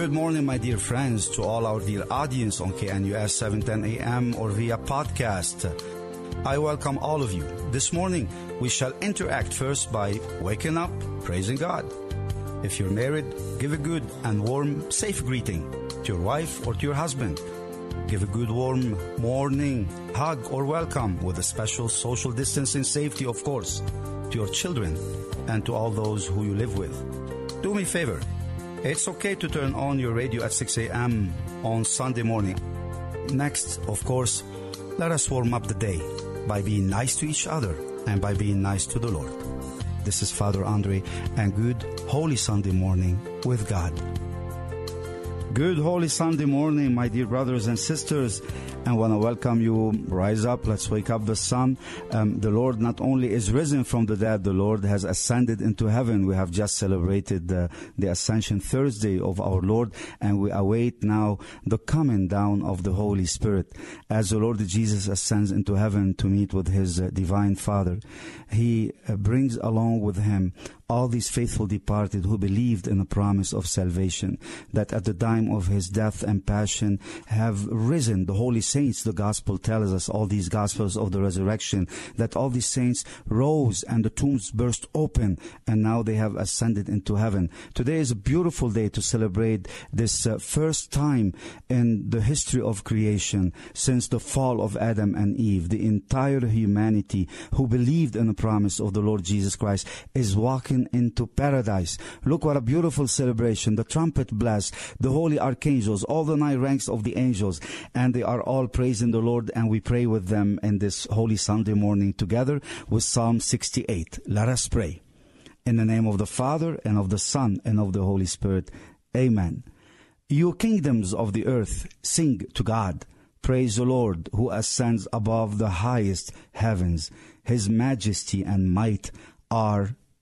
Good morning, my dear friends, to all our dear audience on KNUS 710 AM or via podcast. I welcome all of you. This morning, we shall interact first by waking up, praising God. If you're married, give a good and warm, safe greeting to your wife or to your husband. Give a good warm morning hug or welcome with a special social distancing safety, of course, to your children and to all those who you live with. Do me a favor. It's okay to turn on your radio at 6 a.m. on Sunday morning. Next, of course, let us warm up the day by being nice to each other and by being nice to the Lord. This is Father Andre, and good Holy Sunday morning with God. Good Holy Sunday morning, my dear brothers and sisters. I want to welcome you. Rise up. Let's wake up the sun. Um, the Lord not only is risen from the dead, the Lord has ascended into heaven. We have just celebrated uh, the Ascension Thursday of our Lord, and we await now the coming down of the Holy Spirit. As the Lord Jesus ascends into heaven to meet with his uh, divine Father, he uh, brings along with him all these faithful departed who believed in the promise of salvation, that at the time of his death and passion have risen. The holy saints, the gospel tells us, all these gospels of the resurrection, that all these saints rose and the tombs burst open and now they have ascended into heaven. Today is a beautiful day to celebrate this uh, first time in the history of creation since the fall of Adam and Eve. The entire humanity who believed in the promise of the Lord Jesus Christ is walking into paradise. Look what a beautiful celebration. The trumpet blasts, the holy archangels, all the nine ranks of the angels, and they are all praising the Lord, and we pray with them in this holy Sunday morning together with Psalm 68. Let us pray. In the name of the Father, and of the Son, and of the Holy Spirit. Amen. You kingdoms of the earth, sing to God. Praise the Lord who ascends above the highest heavens. His majesty and might are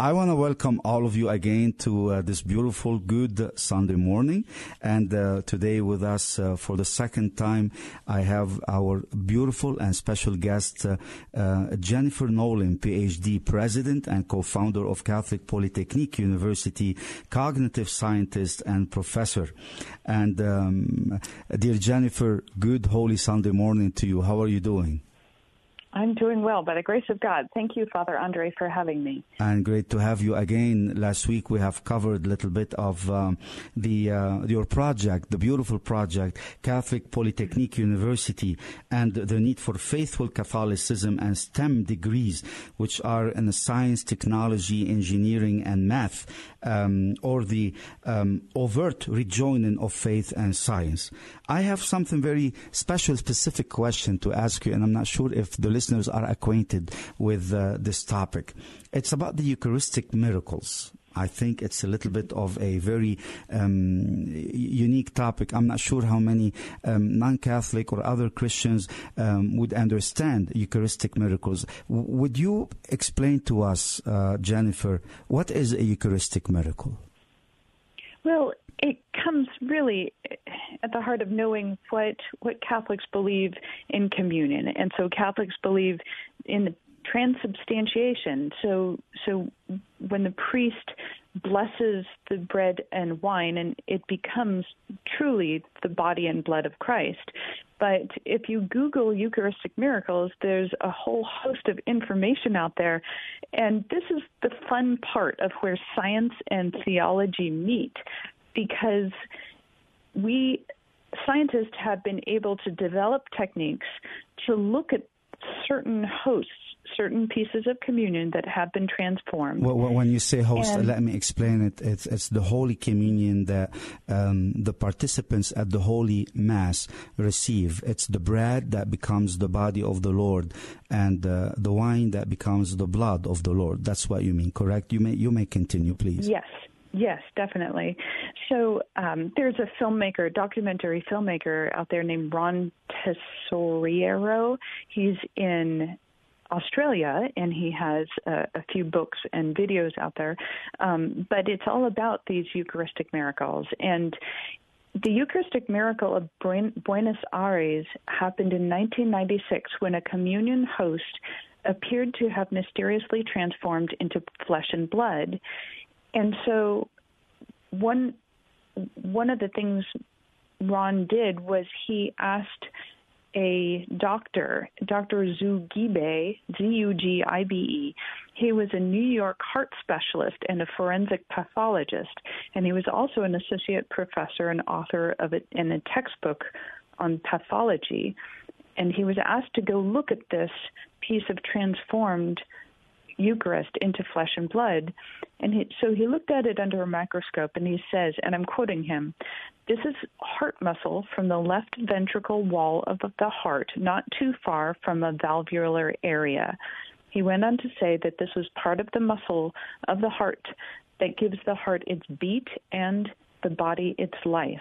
I want to welcome all of you again to uh, this beautiful, good Sunday morning. And uh, today with us uh, for the second time, I have our beautiful and special guest, uh, uh, Jennifer Nolan, PhD, President and co-founder of Catholic Polytechnic University, cognitive scientist and professor. And um, dear Jennifer, good Holy Sunday morning to you. How are you doing? I'm doing well by the grace of God. Thank you, Father Andre, for having me. And great to have you again. Last week we have covered a little bit of um, the uh, your project, the beautiful project, Catholic Polytechnic University, and the need for faithful Catholicism and STEM degrees, which are in science, technology, engineering, and math, um, or the um, overt rejoining of faith and science. I have something very special, specific question to ask you, and I'm not sure if the listeners are acquainted with uh, this topic. It's about the Eucharistic miracles. I think it's a little bit of a very um, unique topic. I'm not sure how many um, non Catholic or other Christians um, would understand Eucharistic miracles. W- would you explain to us, uh, Jennifer, what is a Eucharistic miracle? Well, it comes really at the heart of knowing what what Catholics believe in communion, and so Catholics believe in the transubstantiation. So so when the priest blesses the bread and wine, and it becomes truly the body and blood of Christ. But if you Google Eucharistic miracles, there's a whole host of information out there. And this is the fun part of where science and theology meet because we scientists have been able to develop techniques to look at certain hosts certain pieces of communion that have been transformed. Well, when you say host, And- let me explain it. It's, it's the Holy Communion that um, the participants at the Holy Mass receive. It's the bread that becomes the body of the Lord, and uh, the wine that becomes the blood of the Lord. That's what you mean, correct? You may you may continue, please. Yes, yes, definitely. So um, there's a filmmaker, documentary filmmaker out there named Ron Tesoriero. He's in Australia, and he has a, a few books and videos out there. Um, but it's all about these Eucharistic miracles. And the Eucharistic miracle of Buenos Aires happened in 1996 when a communion host appeared to have mysteriously transformed into flesh and blood. And so one one of the things Ron did was he asked a doctor, Dr. Zugibe, Z U G I B E. He was a New York heart specialist and a forensic pathologist, and he was also an associate professor and author of it in a textbook on pathology. And he was asked to go look at this piece of transformed Eucharist into flesh and blood. And he, so he looked at it under a microscope and he says, and I'm quoting him, this is heart muscle from the left ventricle wall of the heart, not too far from a valvular area. He went on to say that this was part of the muscle of the heart that gives the heart its beat and the body its life.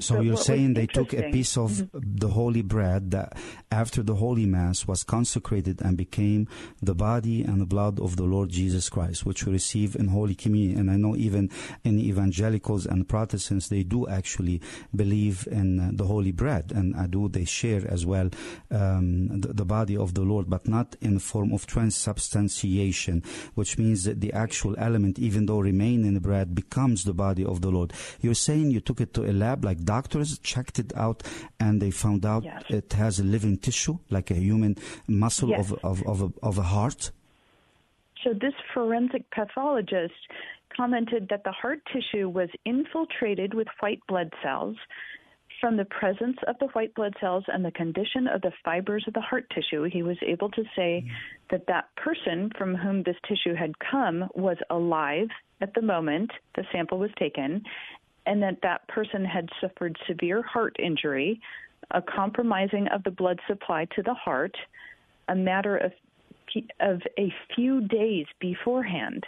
So But you're saying they took a piece of the holy bread that after the holy mass was consecrated and became the body and the blood of the Lord Jesus Christ, which we receive in Holy Communion. And I know even in evangelicals and Protestants, they do actually believe in uh, the holy bread, and I do they share as well um, the, the body of the Lord, but not in the form of transubstantiation, which means that the actual element, even though remain in the bread, becomes the body of the Lord. You're saying you took it to a lab, like doctors checked it out, and they found out Yes. it has a living tissue, like a human muscle Yes. of, of, of, a, of a heart. So this forensic pathologist commented that the heart tissue was infiltrated with white blood cells. From the presence of the white blood cells and the condition of the fibers of the heart tissue, he was able to say mm. that that person from whom this tissue had come was alive at the moment the sample was taken, and that that person had suffered severe heart injury, a compromising of the blood supply to the heart, a matter of of a few days beforehand.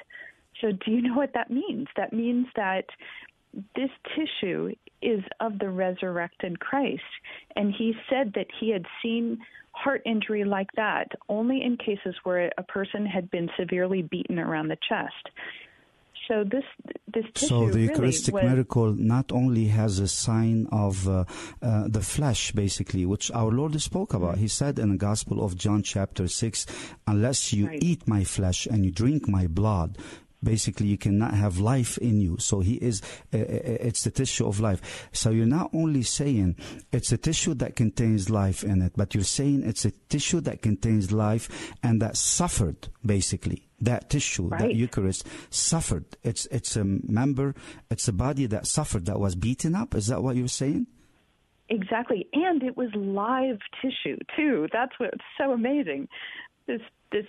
So, do you know what that means? That means that this tissue is of the resurrected Christ. And he said that he had seen heart injury like that only in cases where a person had been severely beaten around the chest. So this this tissue So the Eucharistic was, miracle not only has a sign of uh, uh, the flesh, basically, which our Lord spoke about. He said in the Gospel of John, chapter 6, unless you Right. eat my flesh and you drink my blood, basically you cannot have life in you. So he is, uh, it's the tissue of life. So you're not only saying it's a tissue that contains life in it, but you're saying it's a tissue that contains life and that suffered, basically. That tissue, that Eucharist suffered. It's it's a member, it's a body that suffered, that was beaten up. Is that what you're saying? Exactly, and it was live tissue too. That's what's so amazing. This this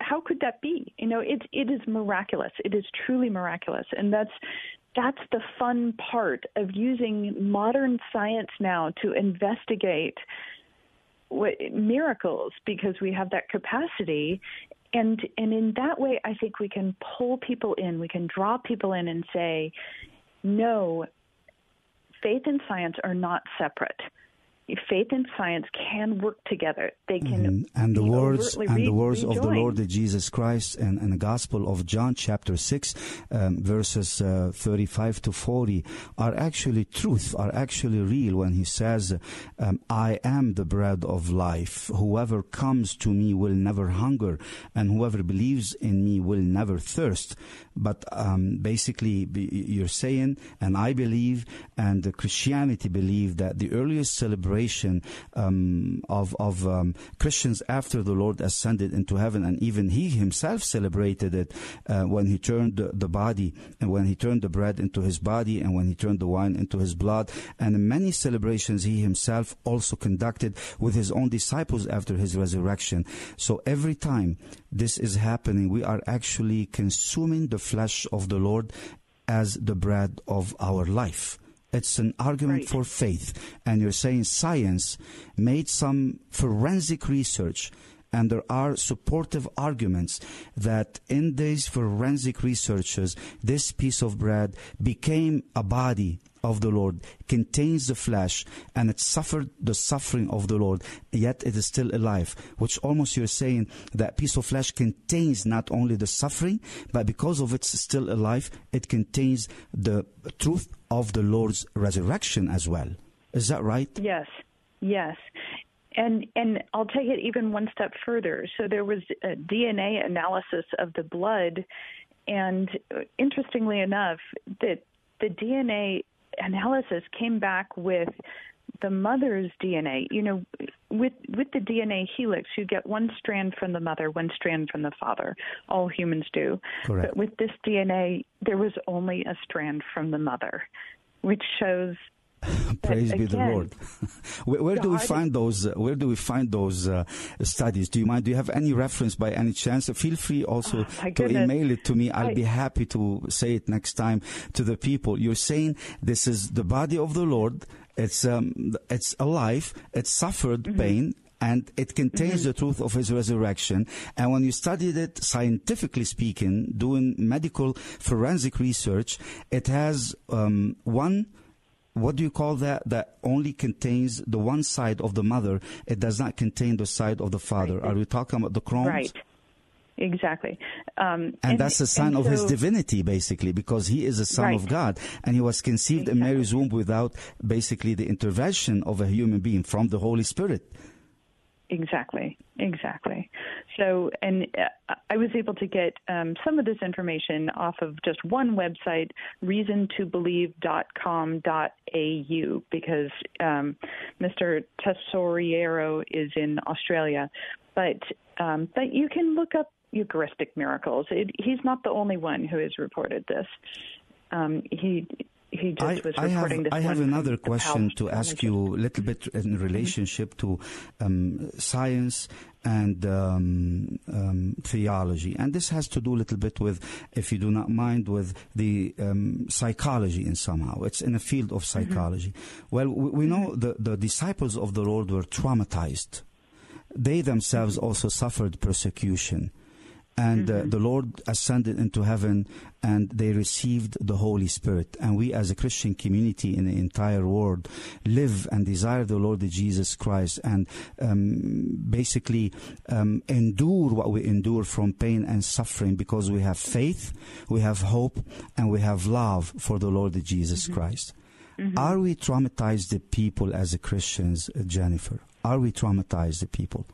how could that be? You know, it it is miraculous. It is truly miraculous, and that's that's the fun part of using modern science now to investigate what, miracles because we have that capacity and and in that way I think we can pull people in we can draw people in and say no faith and science are not separate faith and science can work together they can Mhm. and the words and re- the words of the. Lord Jesus Christ and, and the Gospel of John chapter 6 um, verses uh, 35 to 40 are actually truth are actually real when he says um, I am the bread of life whoever comes to me will never hunger and whoever believes in me will never thirst but um, basically you're saying and I believe and the Christianity believe that the earliest celebration um, of of um, Christians after the Lord ascended into heaven, and even He Himself celebrated it uh, when He turned the, the body and when He turned the bread into His body and when He turned the wine into His blood, and many celebrations He Himself also conducted with His own disciples after His resurrection. So every time this is happening, we are actually consuming the flesh of the Lord as the bread of our life. It's an argument Right. for faith. And you're saying science made some forensic research and there are supportive arguments that in these forensic researches, this piece of bread became a body of the Lord, contains the flesh, and it suffered the suffering of the Lord, yet it is still alive. Which almost you're saying that piece of flesh contains not only the suffering, but because of it's still alive, it contains the truth of the Lord's resurrection as well. Is that right? Yes, yes. And and I'll take it even one step further. So there was a DNA analysis of the blood, and interestingly enough, that the DNA analysis came back with the mother's DNA. You know, with with the DNA helix, you get one strand from the mother, one strand from the father. All humans do. Correct. But with this DNA, there was only a strand from the mother, which shows Praise be the Lord. where where do we find those? Uh, where do we find those uh, studies? Do you mind? Do you have any reference by any chance? Feel free also Oh, to email it to me. I'll I- be happy to say it next time to the people. You're saying this is the body of the Lord. It's um, it's alive. It suffered Mm-hmm. pain. And it contains the truth of his resurrection. And when you studied it scientifically speaking, doing medical forensic research, it has um, one what do you call that? That only contains the one side of the mother. It does not contain the side of the father. Right. Are we talking about the Crohn's? right. Exactly. Um, And, that's a sign and of his divinity, basically, because he is a son of God, and he was conceived in Mary's womb without basically the intervention of a human being from the Holy Spirit. Exactly, exactly. So, and uh, I was able to get um, some of this information off of just one website, reasontobelieve.com.au, because um, Mr. Tesoriero is in Australia. But um, but you can look up Eucharistic miracles. It, he's not the only one who has reported this. Um, he he just I, was I have. I have another question to ask you a little bit in relationship to um, science and um, um, theology. And this has to do a little bit with, if you do not mind, with the um, psychology in somehow. It's in a field of psychology. Well, we, we know the, the disciples of the Lord were traumatized. They themselves also suffered persecution and uh, the Lord ascended into heaven and they received the Holy Spirit. And we, as a Christian community in the entire world, live and desire the Lord Jesus Christ and um, basically um, endure what we endure from pain and suffering because we have faith, we have hope, and we have love for the Lord Jesus Christ. Are we traumatized the people as a Christians, uh, Jennifer? Are we traumatized the people?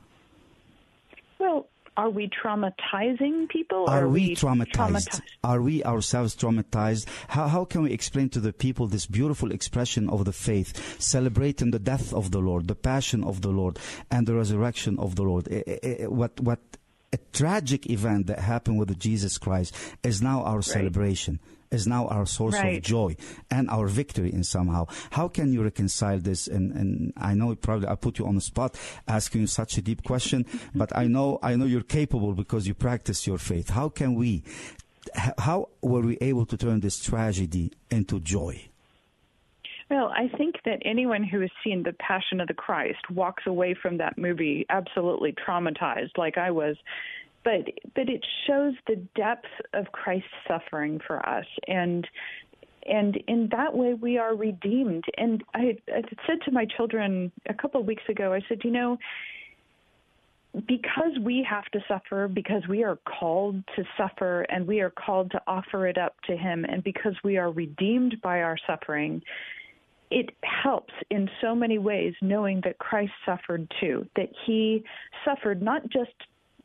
Are we traumatizing people? or Are we traumatized? traumatized? Are we ourselves traumatized? How, how can we explain to the people this beautiful expression of the faith, celebrating the death of the Lord, the passion of the Lord, and the resurrection of the Lord? I- I- I- what, what a tragic event that happened with Jesus Christ is now our celebration, is now our source of joy and our victory in somehow. How can you reconcile this? And, and I know probably I put you on the spot asking you such a deep question, but I know I know you're capable because you practice your faith. How can we? How were we able to turn this tragedy into joy? Well, I think that anyone who has seen The Passion of the Christ walks away from that movie absolutely traumatized, like I was. But but it shows the depth of Christ's suffering for us, and and in that way we are redeemed. And I, I said to my children a couple of weeks ago, I said, you know, because we have to suffer, because we are called to suffer, and we are called to offer it up to Him, and because we are redeemed by our suffering, it helps in so many ways knowing that Christ suffered too, that He suffered not just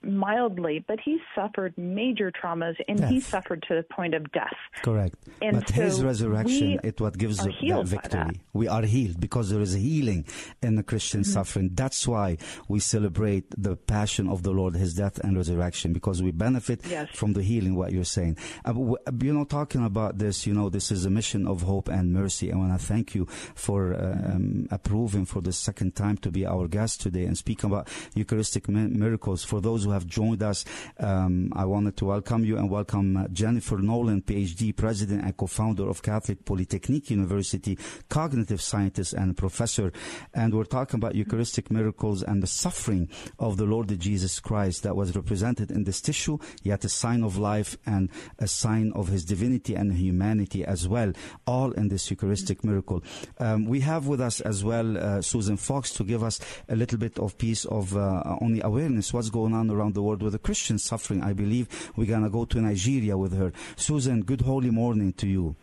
mildly, but he suffered major traumas and death. he suffered to the point of death. Correct. And but so his resurrection is what gives us the victory. We are healed because there is a healing in the Christian mm-hmm. suffering. That's why we celebrate the passion of the Lord, his death and resurrection, because we benefit yes. from the healing, what you're saying. Uh, you know, talking about this, you know, this is a mission of hope and mercy. I want to thank you for uh, um, approving for the second time to be our guest today and speak about Eucharistic miracles. For those who have joined us, um, I wanted to welcome you and welcome uh, Jennifer Nolan, PhD, President and co-founder of Catholic Polytechnic University, cognitive scientist and professor. And we're talking about Eucharistic miracles and the suffering of the Lord Jesus Christ that was represented in this tissue, yet a sign of life and a sign of his divinity and humanity as well, all in this Eucharistic miracle. Um, we have with us as well uh, Susan Fox to give us a little bit of piece of uh, only awareness what's going on around the world with the Christian suffering. I believe we're going to go to Nigeria with her. Susan, good holy morning to you.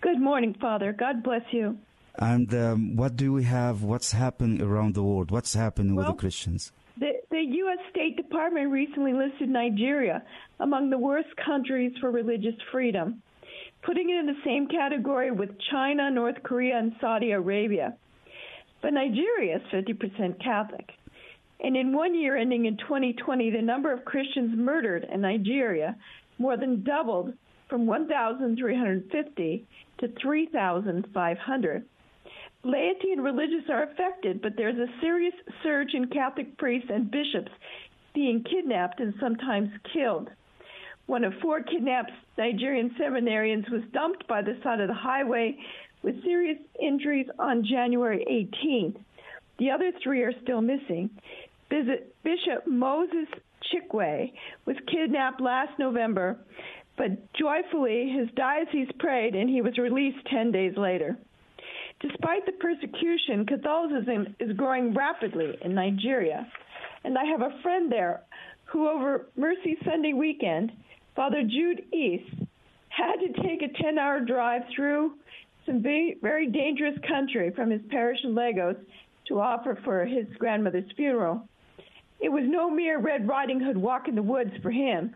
Good morning, Father. God bless you. And um, what do we have? What's happening around the world? What's happening well, with the Christians? The, the U.S. State Department recently listed Nigeria among the worst countries for religious freedom, putting it in the same category with China, North Korea, and Saudi Arabia. But Nigeria is 50% Catholic. And in one year ending in 2020, the number of Christians murdered in Nigeria more than doubled from 1,350 to 3,500. Laity and religious are affected, but there's a serious surge in Catholic priests and bishops being kidnapped and sometimes killed. One of four kidnapped Nigerian seminarians was dumped by the side of the highway with serious injuries on January 18th. The other three are still missing. Bishop Moses Chikwe was kidnapped last November, but joyfully his diocese prayed and he was released 10 days later. Despite the persecution, Catholicism is growing rapidly in Nigeria. And I have a friend there who, over Mercy Sunday weekend, Father Jude East, had to take a 10 hour drive through some very, very dangerous country from his parish in Lagos to offer for his grandmother's funeral. It was no mere Red Riding Hood walk in the woods for him.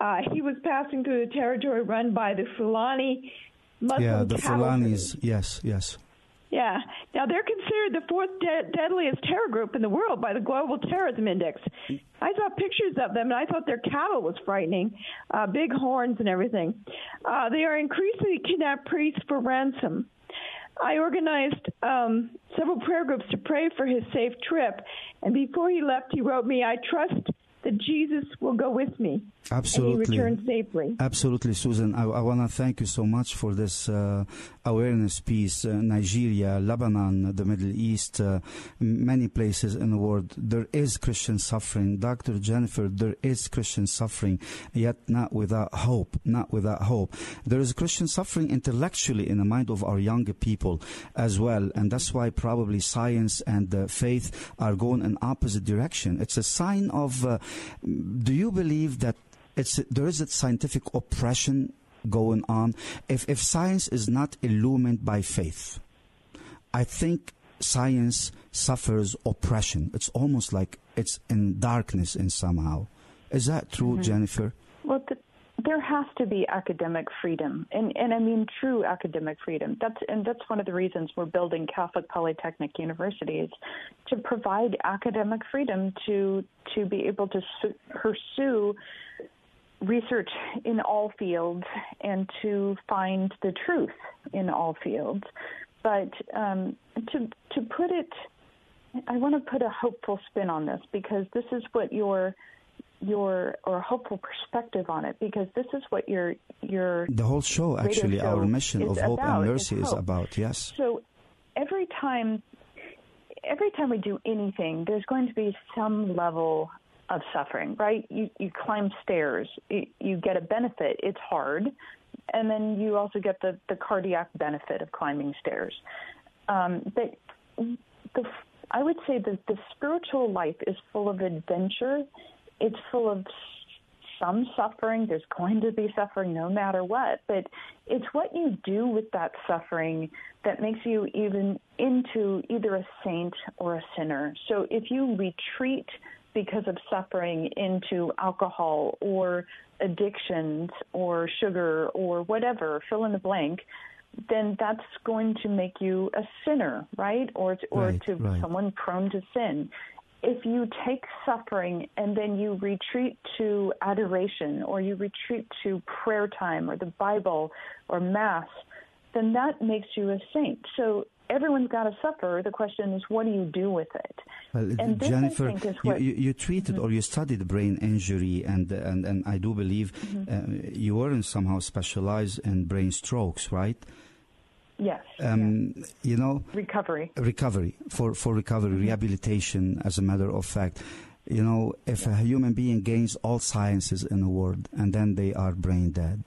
Uh, he was passing through the territory run by the Fulani Muslim Yeah, the Fulanis, yes, yes. Yeah. Now they're considered the fourth de- deadliest terror group in the world by the Global Terrorism Index. I saw pictures of them, and I thought their cattle was frightening, uh, big horns and everything. Uh, they are increasingly kidnap priests for ransom. I organized um, several prayer groups to pray for his safe trip, and before he left, he wrote me, "I trust that Jesus will go with me. Absolutely. And he safely. Absolutely, Susan. I, I want to thank you so much for this uh, awareness piece. Uh, Nigeria, Lebanon, the Middle East, uh, many places in the world, there is Christian suffering. Dr. Jennifer, there is Christian suffering, yet not without hope. Not without hope. There is Christian suffering intellectually in the mind of our younger people as well, and that's why probably science and uh, faith are going in opposite direction. It's a sign of. Uh, do you believe that it's there is a scientific oppression going on. If if science is not illumined by faith, I think science suffers oppression. It's almost like it's in darkness in somehow. Is that true, mm-hmm. Jennifer? Well, the, there has to be academic freedom, and and I mean true academic freedom. That's and that's one of the reasons we're building Catholic Polytechnic universities to provide academic freedom to to be able to su- pursue research in all fields and to find the truth in all fields. But um, to to put it, I want to put a hopeful spin on this because this is what your your or hopeful perspective on it because this is what your your the whole show actually show our mission of hope about, and mercy is, is about yes so every time every time we do anything there's going to be some level of suffering, right? You you climb stairs, you, you get a benefit. It's hard, and then you also get the the cardiac benefit of climbing stairs. Um, but the I would say that the spiritual life is full of adventure. It's full of some suffering. There's going to be suffering no matter what, but it's what you do with that suffering that makes you even into either a saint or a sinner. So if you retreat because of suffering into alcohol or addictions or sugar or whatever, fill in the blank, then that's going to make you a sinner, right? Or to, or Right, to right. someone prone to sin. If you take suffering and then you retreat to adoration or you retreat to prayer time or the Bible or Mass, then that makes you a saint. So everyone's got to suffer. The question is, what do you do with it? Well, And Jennifer, think, is you, what- you, you treated or you studied brain injury, and and, and I do believe uh, you weren't somehow specialized in brain strokes, right? Yes. Um, You know. Recovery. recovery for for recovery rehabilitation as a matter of fact you know if a human being gains all sciences in the world and then they are brain dead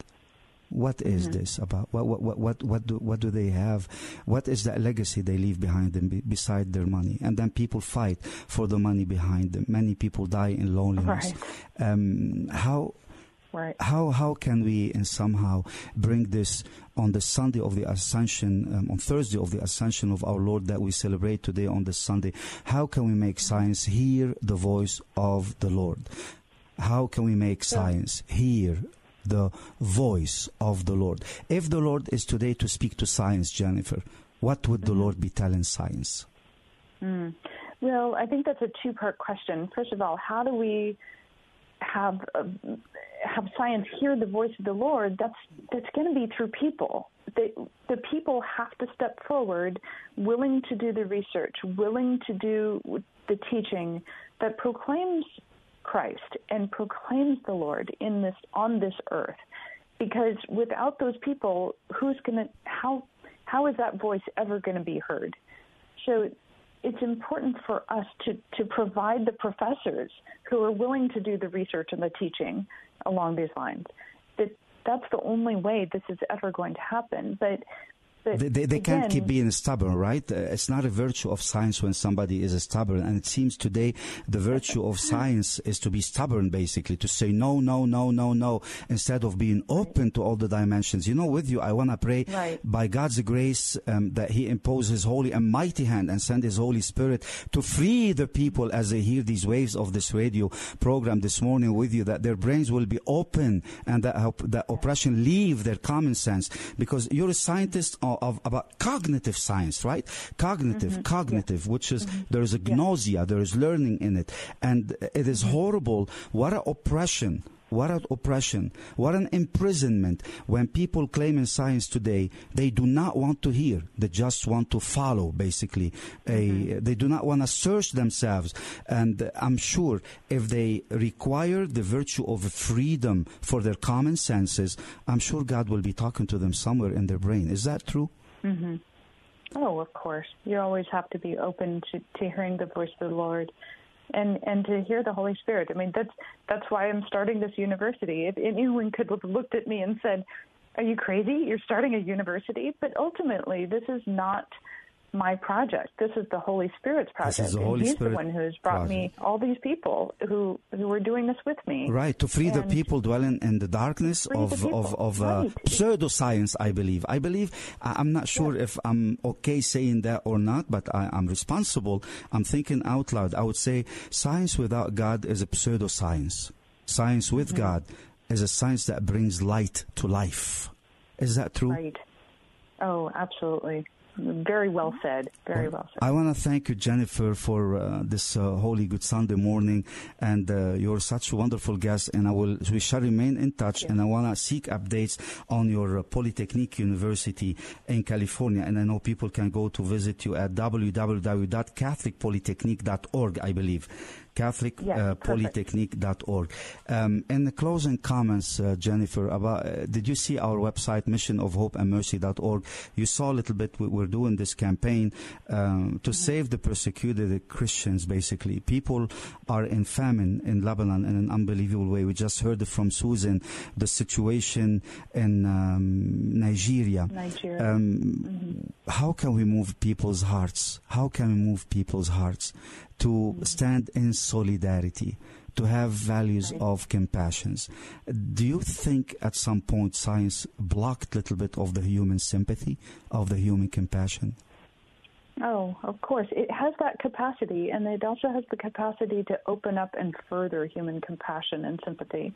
what is this about? What what what what what do, what do they have? What is that legacy they leave behind them be, beside their money? And then people fight for the money behind them. Many people die in loneliness. Um, how Right. how how can we and somehow bring this on the Sunday of the Ascension, um, on Thursday of the Ascension of our Lord that we celebrate today on this Sunday? How can we make science hear the voice of the Lord? How can we make science hear the voice of the Lord? If the Lord is today to speak to science, Jennifer, what would the Lord be telling science? Well, I think that's a two-part question. First of all, how do we have uh, have science hear the voice of the Lord? That's that's going to be through people. The, the people have to step forward, willing to do the research, willing to do the teaching that proclaims Christ and proclaims the Lord in this on this earth. Because without those people, who's to how how is that voice ever going to be heard? So it's important for us to, to provide the professors who are willing to do the research and the teaching along these lines. That that's the only way this is ever going to happen. But but They, they, they can't keep being stubborn, right? Uh, it's not a virtue of science when somebody is stubborn. And it seems today the virtue of science is to be stubborn, basically, to say no, no, no, no, no, instead of being open to all the dimensions. You know, with you, I want to pray Right. by God's grace um, that He impose His holy and mighty hand and send His Holy Spirit to free the people as they hear these waves of this radio program this morning with you, that their brains will be open and that, that oppression leave their common sense. Because you're a scientist of, of about cognitive science, right? Cognitive, mm-hmm. cognitive, which is mm-hmm. there is a gnosia, there is learning in it, and it is mm-hmm. horrible. What an oppression! What an oppression! What an imprisonment! When people claim in science today, they do not want to hear; they just want to follow. Basically, a, they do not want to search themselves. And I'm sure if they require the virtue of freedom for their common senses, I'm sure God will be talking to them somewhere in their brain. Is that true? Mm-hmm. Oh, of course. You always have to be open to, to hearing the voice of the Lord and and to hear the Holy Spirit. I mean, that's that's why I'm starting this university. If anyone could have looked at me and said, "Are you crazy? You're starting a university?" But ultimately, this is not my project. This is the Holy Spirit's project. This is the and Holy he's Spirit the one who's brought me all these people who who are doing this with me. Right, to free the people dwelling in the darkness Free the of of of uh, right. pseudoscience. I believe. I believe. I'm not sure if I'm okay saying that or not, but I, I'm responsible. I'm thinking out loud. I would say science without God is a pseudoscience. Science Science with Mm-hmm. God is a science that brings light to life. Is that true? Right. Oh, absolutely. Very well said. Very well said. I want to thank you, Jennifer, for uh, this uh, Holy Good Sunday morning, and uh, you're such a wonderful guest. And I will, we shall remain in touch. And I want to seek updates on your uh, Polytechnique University in California. And I know people can go to visit you at www.catholicpolytechnique.org. I believe. Catholic Yes, uh. Polytechnique.org. Um, in the closing comments, uh, Jennifer, about uh, did you see our website, missionofhopeandmercy.org? You saw a little bit. we- We're doing this campaign um, to save the persecuted Christians. Basically, people are in famine in Lebanon in an unbelievable way. We just heard from Susan, the situation in um, Nigeria. Nigeria. Um, How can we move people's hearts? How can we move people's hearts to stand in solidarity, to have values of compassions? Do you think at some point science blocked a little bit of the human sympathy, of the human compassion? Oh, of course. It has that capacity, and it also has the capacity to open up and further human compassion and sympathy.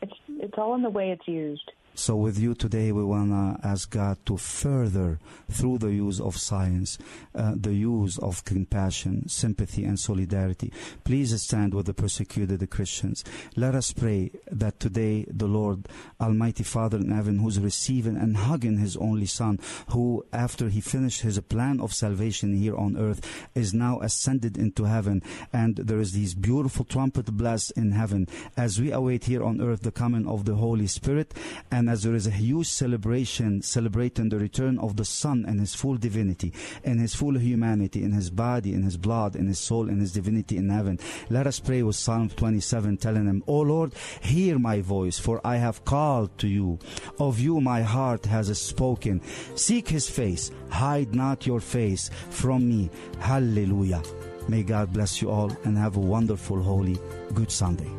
It's, it's all in the way it's used. So, with you today, we want to ask God to further, through the use of science, uh, the use of compassion, sympathy, and solidarity. Please stand with the persecuted Christians. Let us pray that today the Lord, Almighty Father in heaven, who's receiving and hugging His only Son, who, after He finished His plan of salvation here on earth, is now ascended into heaven, and there is these beautiful trumpet blasts in heaven as we await here on earth the coming of the Holy Spirit and as there is a huge celebration celebrating the return of the Son and His full divinity, and His full humanity, in His body, in His blood, in His soul, in His divinity in heaven. Let us pray with Psalm 27, telling Him, O Lord, hear my voice, for I have called to you. Of you my heart has spoken. Seek His face, hide not your face from me. Hallelujah. May God bless you all and have a wonderful, holy, good Sunday.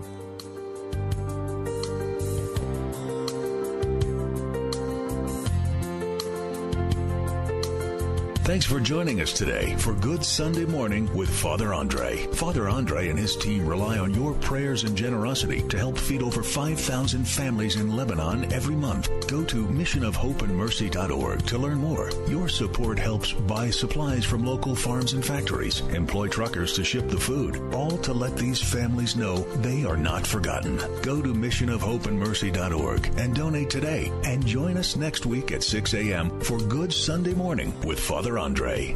Thanks for joining us today for Good Sunday Morning with Father Andre. Father Andre and his team rely on your prayers and generosity to help feed over 5,000 families in Lebanon every month. Go to missionofhopeandmercy.org to learn more. Your support helps buy supplies from local farms and factories, employ truckers to ship the food, all to let these families know they are not forgotten. Go to missionofhopeandmercy.org and donate today and join us next week at 6 a.m. for Good Sunday Morning with Father Andre.